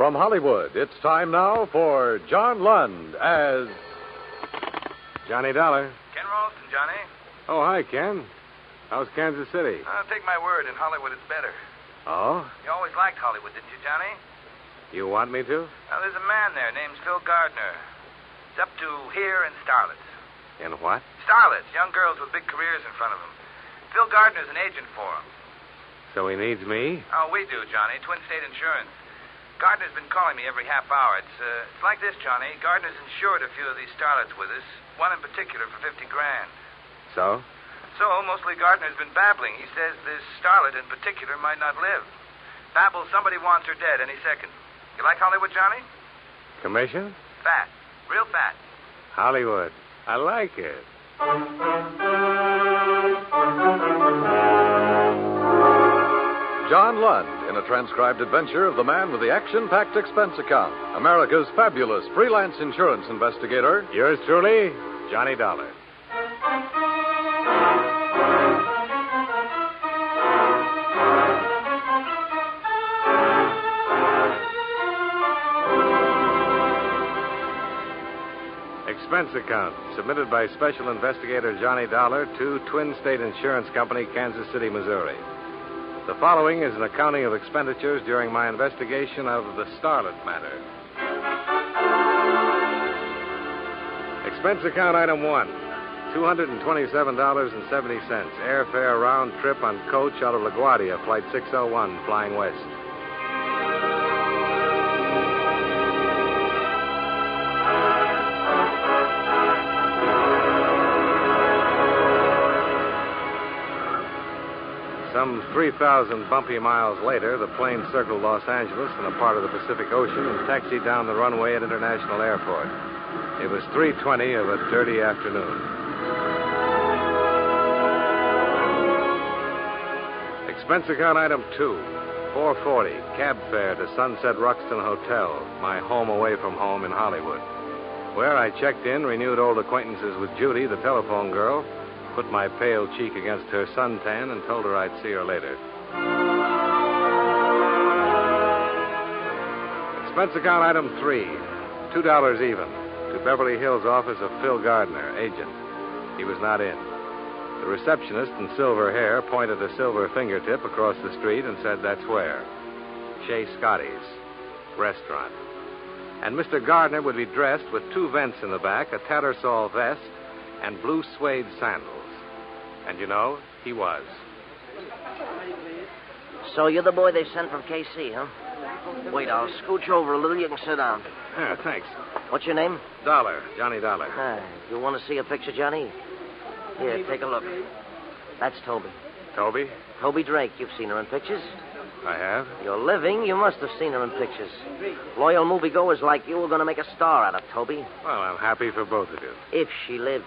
From Hollywood, it's time now for John Lund as. Johnny Dollar. Ken Ralston, Johnny. Oh, hi, Ken. How's Kansas City? Uh, take my word, in Hollywood it's better. Oh? You always liked Hollywood, didn't you, Johnny? You want me to? Well, there's a man there named Phil Gardner. He's up to here in starlets. In what? Starlets, young girls with big careers in front of them. Phil Gardner's an agent for them. So he needs me? Oh, we do, Johnny. Twin State Insurance. Gardner's been calling me every half hour. It's, uh, it's like this, Johnny. Gardner's insured a few of these starlets with us, one in particular for 50 grand. So? So, mostly Gardner's been babbling. He says this starlet in particular might not live. Babbles somebody wants her dead any second. You like Hollywood, Johnny? Commission? Fat. Real fat. Hollywood. I like it. John Lund in a transcribed adventure of the man with the action packed expense account, America's fabulous freelance insurance investigator. Yours truly, Johnny Dollar. Expense account submitted by Special Investigator Johnny Dollar to Twin State Insurance Company, Kansas City, Missouri. The following is an accounting of expenditures during my investigation of the Starlet matter. Expense account item one $227.70. Airfare round trip on coach out of LaGuardia, flight 601, flying west. Some 3,000 bumpy miles later, the plane circled Los Angeles and a part of the Pacific Ocean and taxied down the runway at International Airport. It was 3:20 of a dirty afternoon. Expense account item 2, 440, cab fare to Sunset Ruxton Hotel, my home away from home in Hollywood. Where I checked in, renewed old acquaintances with Judy, the telephone girl, put my pale cheek against her suntan, and told her I'd see her later. Expense account item three, two dollars even, to Beverly Hills office of Phil Gardner, agent. He was not in. The receptionist in silver hair pointed a silver fingertip across the street and said, That's where. Chez Scotty's, restaurant. And Mr. Gardner would be dressed with two vents in the back, a tattersall vest, and blue suede sandals. And you know, he was. So you're the boy they sent from KC, huh? Wait, I'll scooch over a little. You can sit down. Yeah, thanks. What's your name? Dollar, Johnny Dollar. Ah, you want to see a picture, Johnny? Here, take a look. That's Toby. Toby? Toby Drake. You've seen her in pictures. I have. You're living. You must have seen her in pictures. Loyal moviegoers like you are going to make a star out of Toby. Well, I'm happy for both of you. If she lives.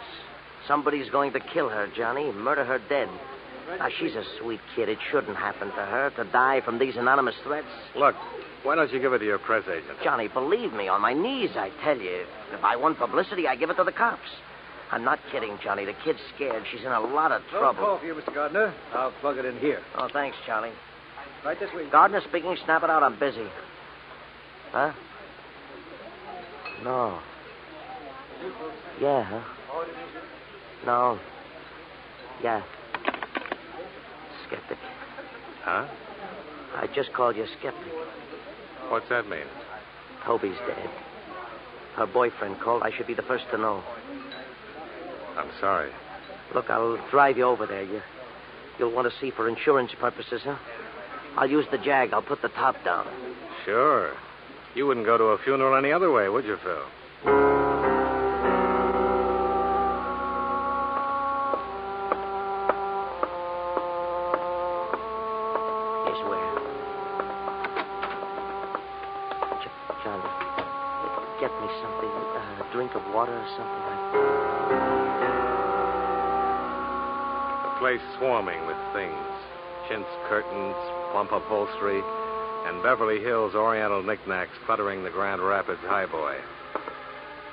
Somebody's going to kill her, Johnny, murder her dead. Now, she's a sweet kid. It shouldn't happen to her to die from these anonymous threats. Look, why don't you give it to your press agent? Johnny, believe me, on my knees, I tell you. If I want publicity, I give it to the cops. I'm not kidding, Johnny. The kid's scared. She's in a lot of trouble. call for you, Mr. Gardner. I'll plug it in here. Oh, thanks, Charlie. Right this way. Gardner speaking. Snap it out. I'm busy. Huh? No. Yeah, huh? No. Yeah. Skeptic. Huh? I just called you a skeptic. What's that mean? Toby's dead. Her boyfriend called. I should be the first to know. I'm sorry. Look, I'll drive you over there. You, you'll want to see for insurance purposes, huh? I'll use the Jag. I'll put the top down. Sure. You wouldn't go to a funeral any other way, would you, Phil? Get me something, uh, a drink of water or something like that. The place swarming with things chintz curtains, plump upholstery, and Beverly Hills Oriental knickknacks cluttering the Grand Rapids highboy.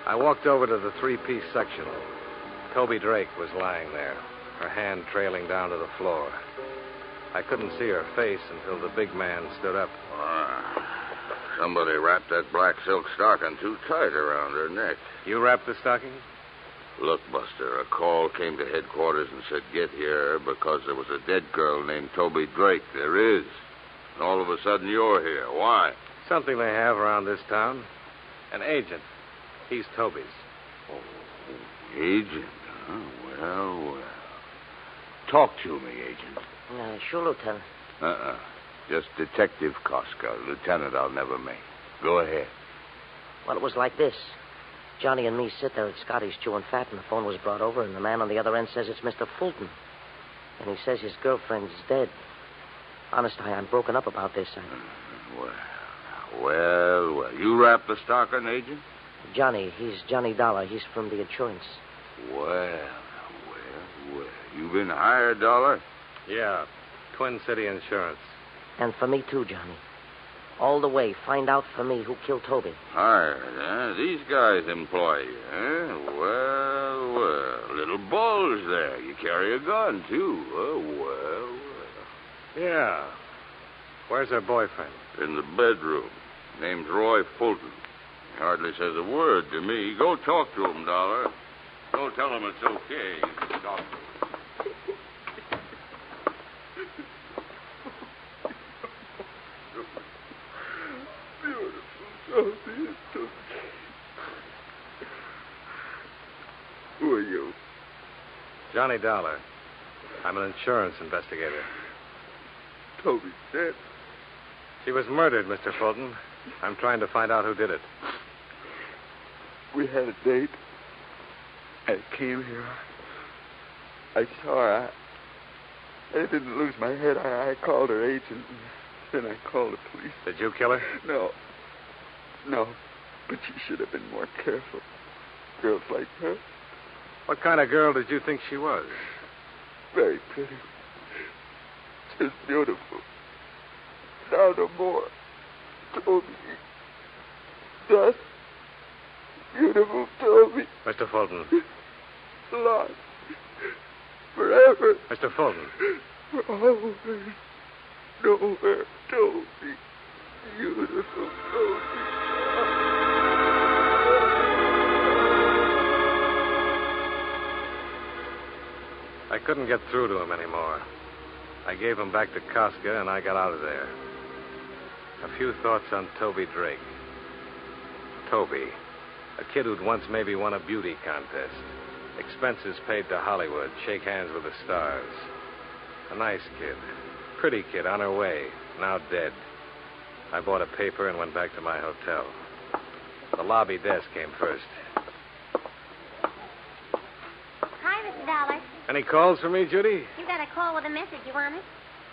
I walked over to the three piece section. Toby Drake was lying there, her hand trailing down to the floor. I couldn't see her face until the big man stood up. Somebody wrapped that black silk stocking too tight around her neck. You wrapped the stocking? Look, Buster, a call came to headquarters and said get here because there was a dead girl named Toby Drake. There is. And all of a sudden you're here. Why? Something they have around this town. An agent. He's Toby's. Oh, agent? Oh, well, well. Talk to me, Agent. Uh, sure, Lieutenant. Uh-uh. Just Detective Koska. Lieutenant I'll never make. Go ahead. Well, it was like this. Johnny and me sit there at Scotty's chewing fat, and the phone was brought over, and the man on the other end says it's Mr. Fulton. And he says his girlfriend's dead. Honest, I, I'm broken up about this. I... Mm-hmm. Well, well, well. You wrap the stocking, Agent? Johnny, he's Johnny Dollar. He's from the insurance. Well, well, well. You been hired, Dollar? Yeah. Twin City Insurance. And for me, too, Johnny. All the way, find out for me who killed Toby. Hired, huh? These guys employ you, huh? Well, well. Little bulge there. You carry a gun, too. Oh, well, well. Yeah. Where's her boyfriend? In the bedroom. Name's Roy Fulton. He hardly says a word to me. Go talk to him, Dollar. Go tell him it's okay. You can talk to him. Who are you? Johnny Dollar. I'm an insurance investigator. Toby's dead. She was murdered, Mr. Fulton. I'm trying to find out who did it. We had a date. I came here. I saw her. I, I didn't lose my head. I, I called her agent, then I called the police. Did you kill her? No. No. But you should have been more careful. Girls like her, What kind of girl did you think she was? very pretty. Just beautiful. Now no more. Toby. Just beautiful Toby. Mr. Fulton. Lost. Forever. Mr. Fulton. For always. Nowhere. Toby. Beautiful Toby. I couldn't get through to him anymore. I gave him back to Koska, and I got out of there. A few thoughts on Toby Drake. Toby, a kid who'd once maybe won a beauty contest. Expenses paid to Hollywood, shake hands with the stars. A nice kid. Pretty kid on her way, now dead. I bought a paper and went back to my hotel. The lobby desk came first. Hi, Mr. Dollar. Any calls for me, Judy? You got a call with a message. You want it?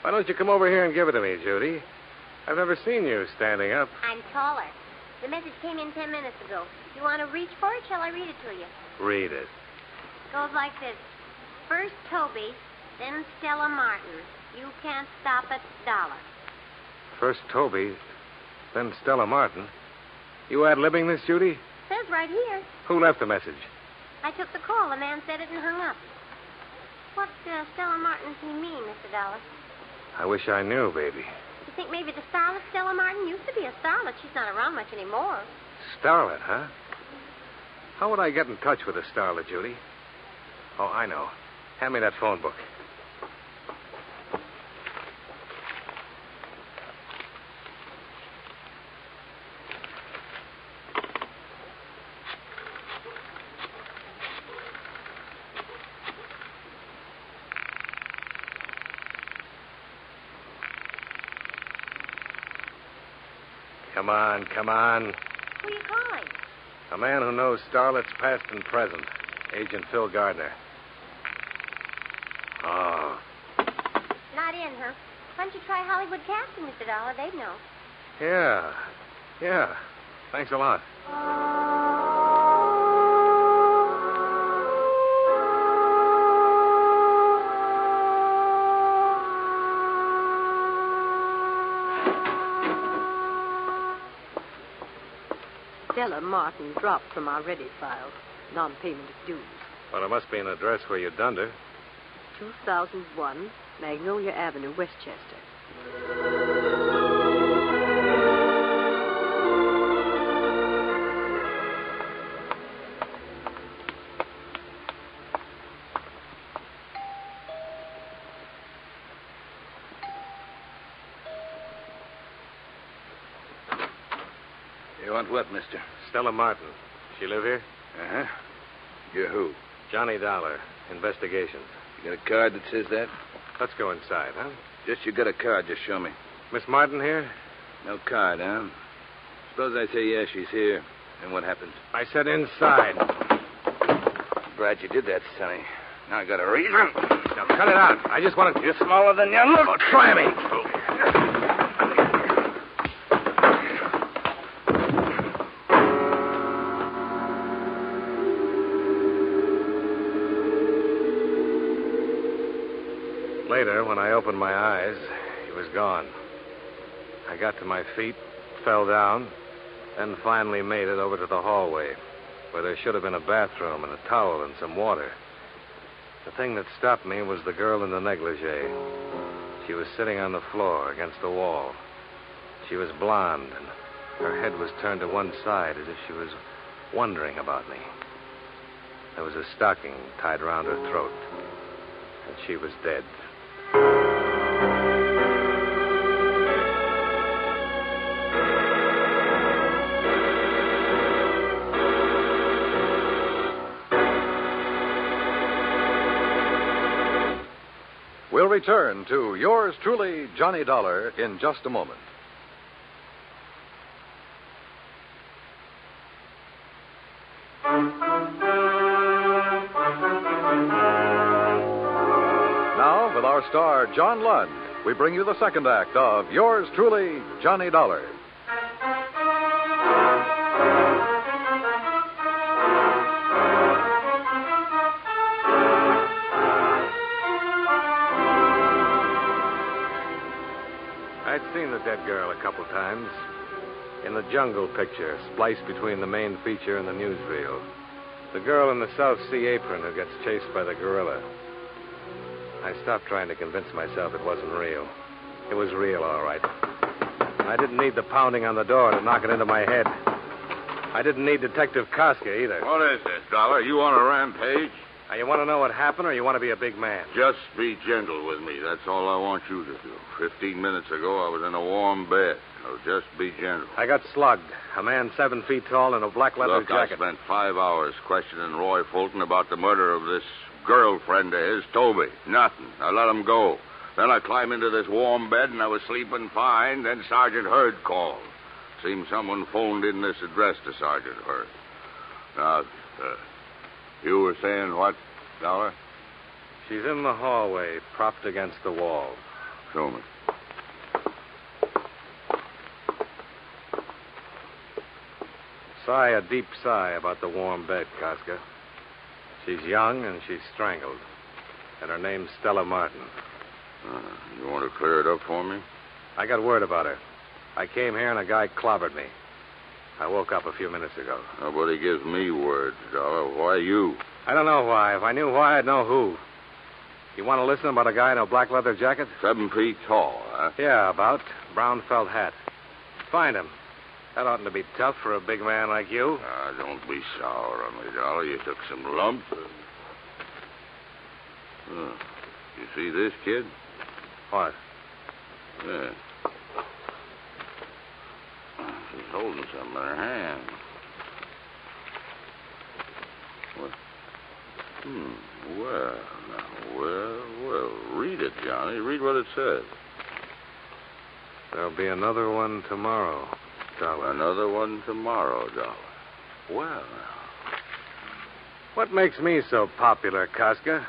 Why don't you come over here and give it to me, Judy? I've never seen you standing up. I'm taller. The message came in ten minutes ago. You want to reach for it? Shall I read it to you? Read it. Goes like this. First Toby, then Stella Martin. You can't stop at Dollar. First Toby, then Stella Martin. You ad libbing this, Judy? Says right here. Who left the message? I took the call. The man said it and hung up. What uh, Stella Martin does he mean, Mr. Dallas? I wish I knew, baby. You think maybe the starlet Stella Martin used to be a starlet? She's not around much anymore. Starlet, huh? How would I get in touch with a starlet, Judy? Oh, I know. Hand me that phone book. Come on, come on. Who are you calling? A man who knows starlets past and present. Agent Phil Gardner. Oh, Not in, huh? Why don't you try Hollywood casting, Mr. Dollar? They'd know. yeah. Yeah. Thanks a lot. Stella Martin dropped from our ready file. Non-payment of dues. Well, there must be an address where you done her. 2001 Magnolia Avenue, Westchester. What, mister? Stella Martin. She live here? Uh huh. You're who? Johnny Dollar. Investigations. You got a card that says that? Let's go inside, huh? Just you got a card, just show me. Miss Martin here? No card, huh? Suppose I say yes, she's here. And what happens? I said inside. Glad you did that, Sonny. Now I got a reason. Now cut it out. I just want to. You're smaller than you look. Oh, try me. Later, when I opened my eyes, he was gone. I got to my feet, fell down, then finally made it over to the hallway, where there should have been a bathroom and a towel and some water. The thing that stopped me was the girl in the negligee. She was sitting on the floor against the wall. She was blonde, and her head was turned to one side as if she was wondering about me. There was a stocking tied around her throat, and she was dead. Return to yours truly, Johnny Dollar, in just a moment. Now, with our star, John Lund, we bring you the second act of yours truly, Johnny Dollar. Dead girl a couple times. In the jungle picture, spliced between the main feature and the newsreel. The girl in the South Sea apron who gets chased by the gorilla. I stopped trying to convince myself it wasn't real. It was real, all right. I didn't need the pounding on the door to knock it into my head. I didn't need Detective Koska either. What is this, Dollar? You on a rampage? Now, you want to know what happened, or you want to be a big man? Just be gentle with me. That's all I want you to do. Fifteen minutes ago, I was in a warm bed. So just be gentle. I got slugged. A man seven feet tall in a black leather Look, jacket. I spent five hours questioning Roy Fulton about the murder of this girlfriend of his, Toby. Nothing. I let him go. Then I climbed into this warm bed and I was sleeping fine. Then Sergeant Hurd called. Seems someone phoned in this address to Sergeant Hurd. Now, uh, you were saying what, Dollar? She's in the hallway, propped against the wall. Show me. Sigh a deep sigh about the warm bed, Koska. She's young and she's strangled. And her name's Stella Martin. Uh, you want to clear it up for me? I got word about her. I came here and a guy clobbered me. I woke up a few minutes ago. Nobody gives me words, Dollar. Why you? I don't know why. If I knew why, I'd know who. You want to listen about a guy in a black leather jacket? Seven feet tall, huh? Yeah, about. Brown felt hat. Find him. That oughtn't to be tough for a big man like you. Ah, don't be sour on me, Dollar. You took some lumps. Uh, you see this, kid? What? Yeah. She's holding something in her hand. What? Hmm. Well, now, well, well. Read it, Johnny. Read what it says. There'll be another one tomorrow, Dollar. Another one tomorrow, Dollar. Well, now. What makes me so popular, Koska?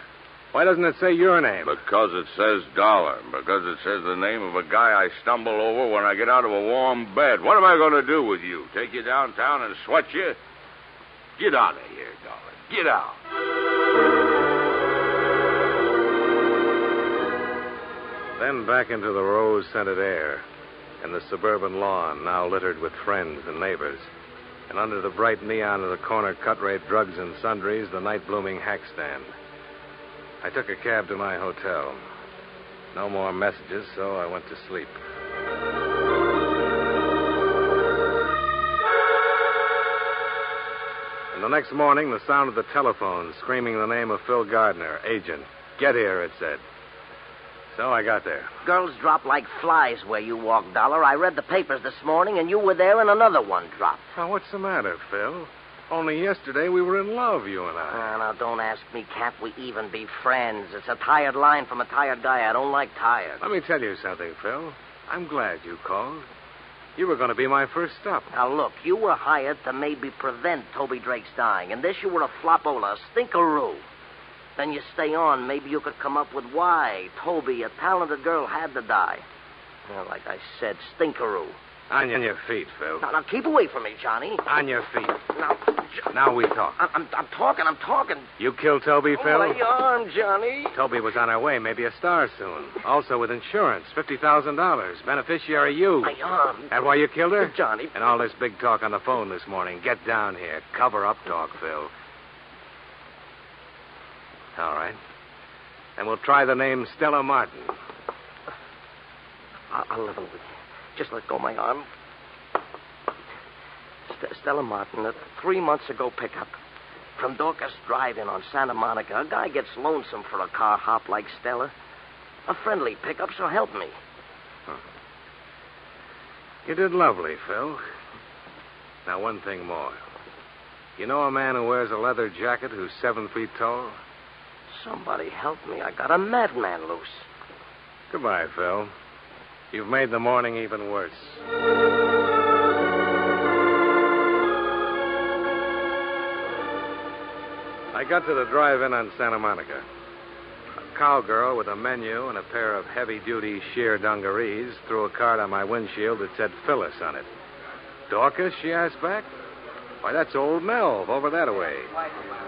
Why doesn't it say your name? Because it says dollar. Because it says the name of a guy I stumble over when I get out of a warm bed. What am I going to do with you? Take you downtown and sweat you? Get out of here, dollar. Get out. Then back into the rose scented air and the suburban lawn now littered with friends and neighbors. And under the bright neon of the corner cut rate drugs and sundries, the night blooming hack stand. I took a cab to my hotel. No more messages, so I went to sleep. And the next morning, the sound of the telephone screaming the name of Phil Gardner, agent. Get here, it said. So I got there. Girls drop like flies where you walk, Dollar. I read the papers this morning, and you were there, and another one dropped. Now, what's the matter, Phil? Only yesterday we were in love, you and I. Ah, now, don't ask me, can't we even be friends? It's a tired line from a tired guy. I don't like tired. Let me tell you something, Phil. I'm glad you called. You were going to be my first stop. Now, look, you were hired to maybe prevent Toby Drake's dying, and this you were a flopola, a stinkeroo. Then you stay on, maybe you could come up with why Toby, a talented girl, had to die. Well, like I said, stinkeroo. On your feet, Phil. Now, now keep away from me, Johnny. On your feet. Now, Now we talk. I- I'm, I'm talking, I'm talking. You killed Toby, Phil? Oh, my arm, Johnny. Toby was on our way, maybe a star soon. Also with insurance, $50,000. Beneficiary you. My arm. That why you killed her? Johnny. And all this big talk on the phone this morning. Get down here. Cover up talk, Phil. All right. And we'll try the name Stella Martin. I'll, I'll level with you. Just let go of my arm. St- Stella Martin, a three months ago pickup. From Dorcas Drive-In on Santa Monica, a guy gets lonesome for a car hop like Stella. A friendly pickup, so help me. Hmm. You did lovely, Phil. Now, one thing more. You know a man who wears a leather jacket who's seven feet tall? Somebody help me. I got a madman loose. Goodbye, Phil. You've made the morning even worse. I got to the drive-in on Santa Monica. A cowgirl with a menu and a pair of heavy-duty sheer dungarees threw a card on my windshield that said Phyllis on it. Dorcas, she asked back. Why, that's old Melv over that way.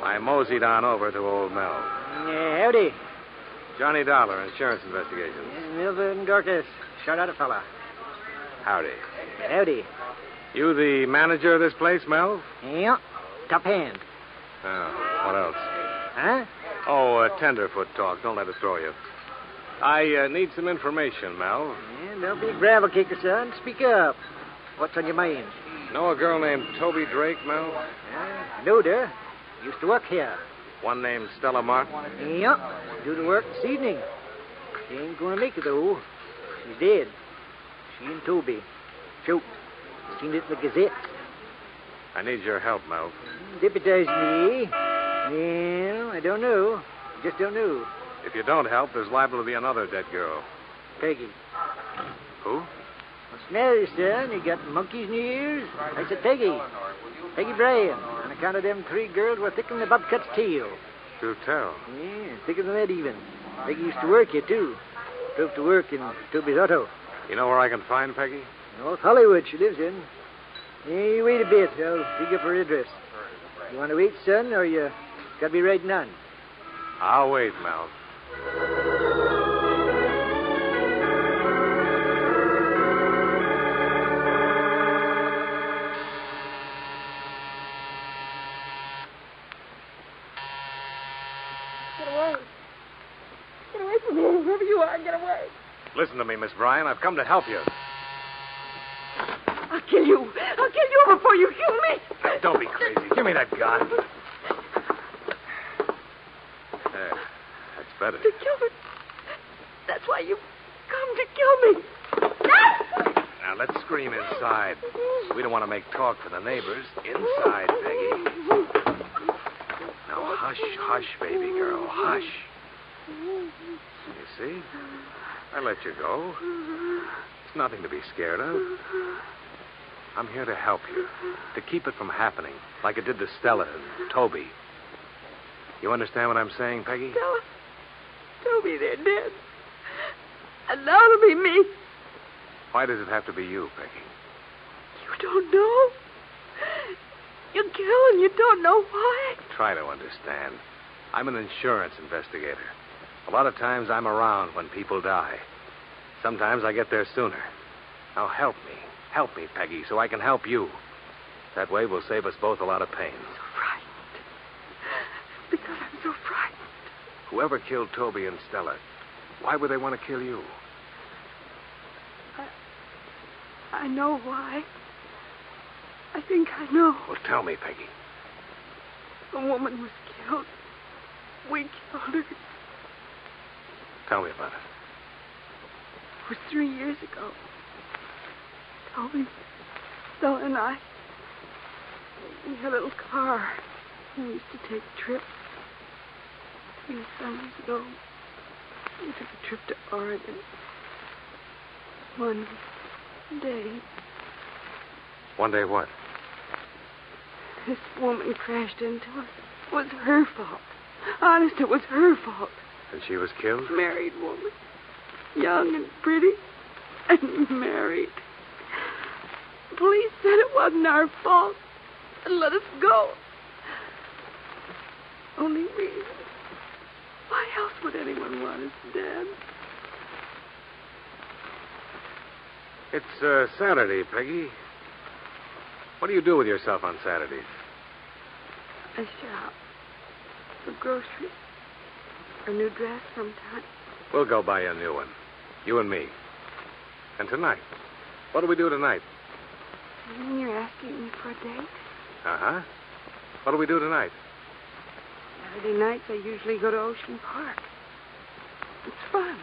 I moseyed on over to old Melv. Yeah, howdy. Johnny Dollar, Insurance Investigations. Milton Dorcas. Shout out a fella. Howdy. Howdy. You the manager of this place, Mel? Yeah. Top hand. Oh, what else? Huh? Oh, uh, tenderfoot talk. Don't let it throw you. I uh, need some information, Mel. Yeah, don't be a gravel kicker, son. Speak up. What's on your mind? Know a girl named Toby Drake, Mel? Yeah, know her. Used to work here. One named Stella Martin? Yep. Do the work this evening. She ain't gonna make it, though. She's dead. She and Toby. Shoot. Seen it in the Gazette. I need your help, Mel. Deputize me. Well, I don't know. Just don't know. If you don't help, there's liable to be another dead girl. Peggy. Who? What's the matter, son? You got monkeys in your ears? I said Peggy. Peggy Bryan. Account of them three girls were thicker than the bobcat's tail. Do tell. Yeah, thicker than that even. Peggy used to work here, too. Drove to work in Toby's auto. You know where I can find Peggy? North Hollywood she lives in. Yeah, you wait a bit. I'll dig up her address. You want to wait, son, or you got to be riding on? I'll wait, Mel. Get away. Get away from me, whoever you are. Get away. Listen to me, Miss Bryan. I've come to help you. I'll kill you. I'll kill you before you kill me. Now, don't be crazy. Give me that gun. There. That's better. To kill me. That's why you come to kill me. Now, let's scream inside. We don't want to make talk for the neighbors. Inside, Peggy. Now, hush, hush, baby girl. Hush. You see? I let you go. It's nothing to be scared of. I'm here to help you, to keep it from happening, like it did to Stella and Toby. You understand what I'm saying, Peggy? Stella. Toby, they're dead. And now it'll be me. Why does it have to be you, Peggy? You don't know. You kill and you don't know why. Try to understand. I'm an insurance investigator. A lot of times I'm around when people die. Sometimes I get there sooner. Now help me. Help me, Peggy, so I can help you. That way we'll save us both a lot of pain. So frightened. Because I'm so frightened. Whoever killed Toby and Stella, why would they want to kill you? I know why. I think I know. Well, tell me, Peggy. A woman was killed. We killed her. Tell me about it. It was three years ago. Toby, Stella, and I, we had a little car. We used to take trips. Few summers ago, we took a trip to Oregon. One day, One day what? this woman crashed into us. It was her fault. Honest, it was her fault. And she was killed? Married woman. Young and pretty. And married. Police said it wasn't our fault. And let us go. Only reason. Why else would anyone want us dead? It's uh, Saturday, Peggy. What do you do with yourself on Saturdays? I shop. The groceries. A new dress sometime. We'll go buy you a new one. You and me. And tonight? What do we do tonight? You mean you're asking me for a date? Uh huh. What do we do tonight? Saturday nights I usually go to Ocean Park. It's fun.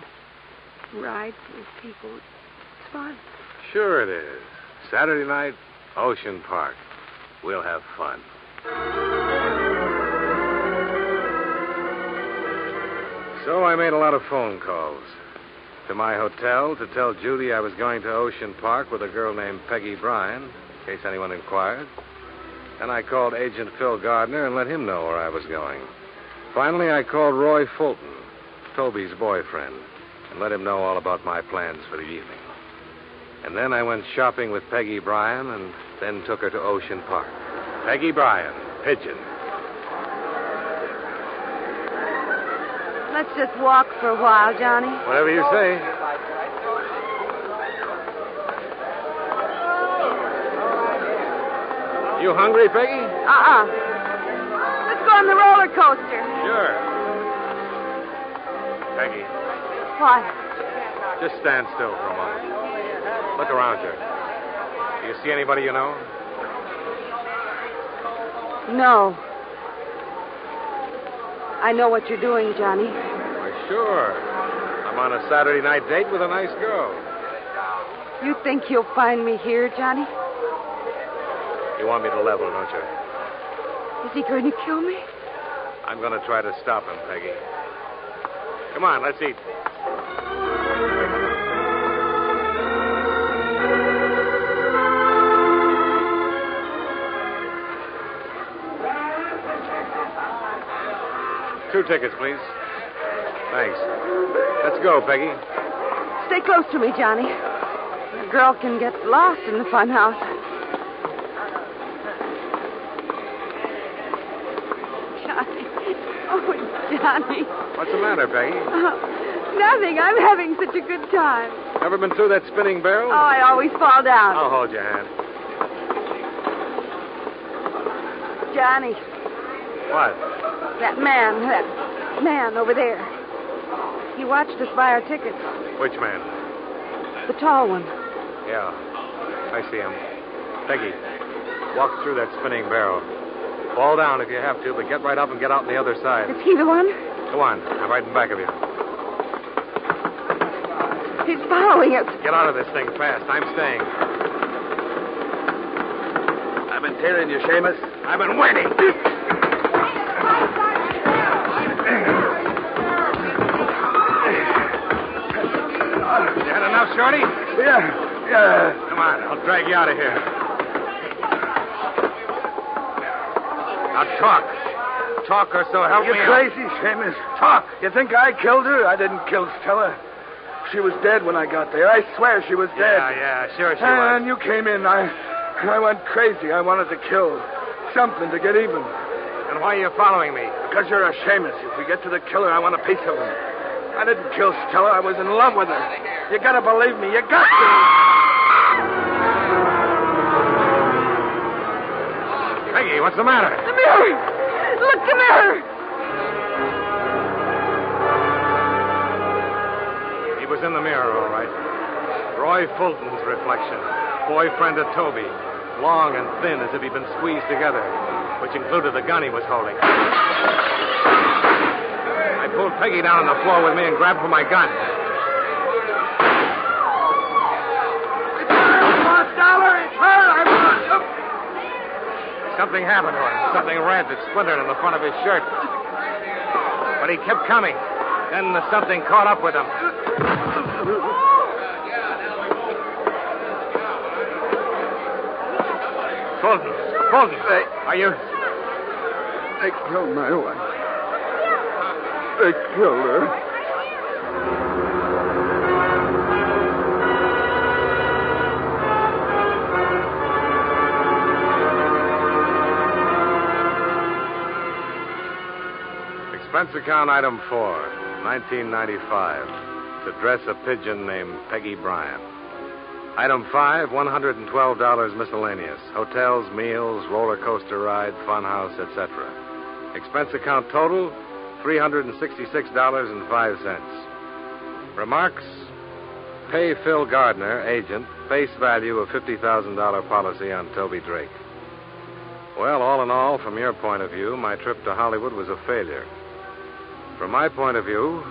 Rides with people. It's fun. Sure it is. Saturday night, Ocean Park. We'll have fun. So I made a lot of phone calls. To my hotel to tell Judy I was going to Ocean Park with a girl named Peggy Bryan, in case anyone inquired. Then I called Agent Phil Gardner and let him know where I was going. Finally, I called Roy Fulton, Toby's boyfriend, and let him know all about my plans for the evening. And then I went shopping with Peggy Bryan and then took her to Ocean Park. Peggy Bryan, pigeon. Let's just walk for a while, Johnny. Whatever you say. You hungry, Peggy? Uh-uh. Let's go on the roller coaster. Sure. Peggy, What? just stand still for a moment. Look around you. Do you see anybody you know? No. I know what you're doing, Johnny. Why, sure. I'm on a Saturday night date with a nice girl. You think you'll find me here, Johnny? You want me to level, don't you? Is he going to kill me? I'm going to try to stop him, Peggy. Come on, let's eat. Two tickets, please. Thanks. Let's go, Peggy. Stay close to me, Johnny. A girl can get lost in the fun house. Johnny. Oh, Johnny. What's the matter, Peggy? Oh, nothing. I'm having such a good time. Ever been through that spinning barrel? Oh, I always fall down. I'll hold your hand. Johnny, What? that man, that man over there. He watched us buy our tickets. Which man? The tall one. Yeah, I see him. Peggy, walk through that spinning barrel. Fall down if you have to, but get right up and get out on the other side. Is he the one? Go on. I'm right in back of you. He's following us. Get out of this thing fast. I'm staying. I've been tearing you, shamus. I've been waiting. Enough, Shorty? Yeah, yeah. Come on, I'll drag you out of here. Now talk. Talk or so help me. you me. out. crazy, shamus. Talk. You think I killed her? I didn't kill Stella. She was dead when I got there. I swear she was dead. Yeah, yeah, sure she and was. you came in. I, I went crazy. I wanted to kill. Something to get even. And why are you following me? Because you're a shamus. If we get to the killer, I want a piece of him. I didn't kill Stella. I was in love with her. You gotta believe me. You got to. Peggy, what's the matter? The mirror! Look, the mirror! He was in the mirror, all right. Roy Fulton's reflection. Boyfriend of Toby. Long and thin as if he'd been squeezed together, which included the gun he was holding. I pulled Peggy down on the floor with me and grabbed for my gun. dollar. It's her I want. Something happened to him. Something red that splintered on the front of his shirt. But he kept coming. Then the something caught up with him. Fulton. Fulton. They, are you? They killed my wife. They killed her. Expense account item four, 1995. To dress a pigeon named Peggy Bryant. Item five, $112 miscellaneous. Hotels, meals, roller coaster ride, funhouse, etc. Expense account total, $366.05. Remarks Pay Phil Gardner, agent, face value of $50,000 policy on Toby Drake. Well, all in all, from your point of view, my trip to Hollywood was a failure. From my point of view,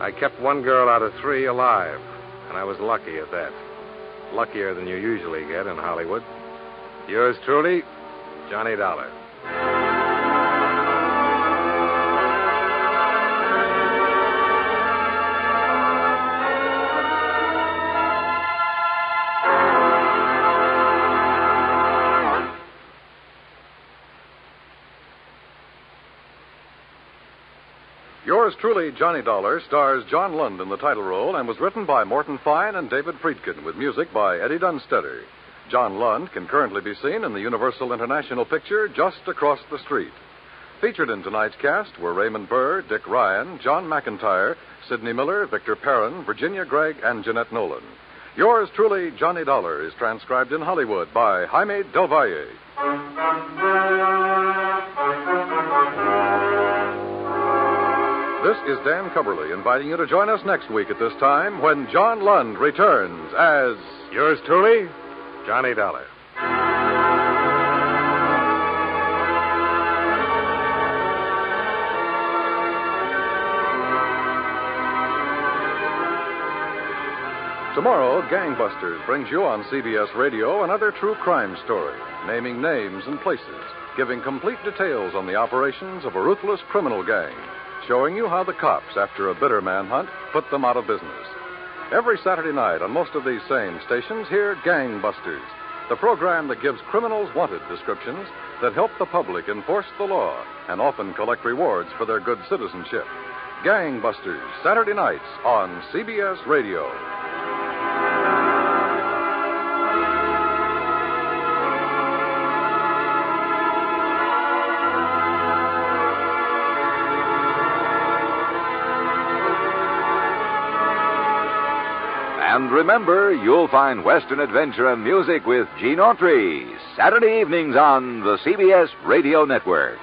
I kept one girl out of three alive, and I was lucky at that. Luckier than you usually get in Hollywood. Yours truly, Johnny Dollar. Truly, Johnny Dollar, stars John Lund in the title role and was written by Morton Fine and David Friedkin with music by Eddie Dunstedter. John Lund can currently be seen in the Universal International picture Just Across the Street. Featured in tonight's cast were Raymond Burr, Dick Ryan, John McIntire, Sidney Miller, Victor Perrin, Virginia Gregg, and Jeanette Nolan. Yours truly, Johnny Dollar, is transcribed in Hollywood by Jaime Del Valle. This is Dan Cubberly inviting you to join us next week at this time when John Lund returns as. Yours truly, Johnny Dollar. Tomorrow, Gangbusters brings you on CBS Radio another true crime story, naming names and places, giving complete details on the operations of a ruthless criminal gang, showing you how the cops, after a bitter manhunt, put them out of business. Every Saturday night on most of these same stations, hear Gangbusters, the program that gives criminals wanted descriptions that help the public enforce the law and often collect rewards for their good citizenship. Gangbusters, Saturday nights on CBS Radio. Remember, you'll find Western adventure and music with Gene Autry Saturday evenings on the CBS Radio Network.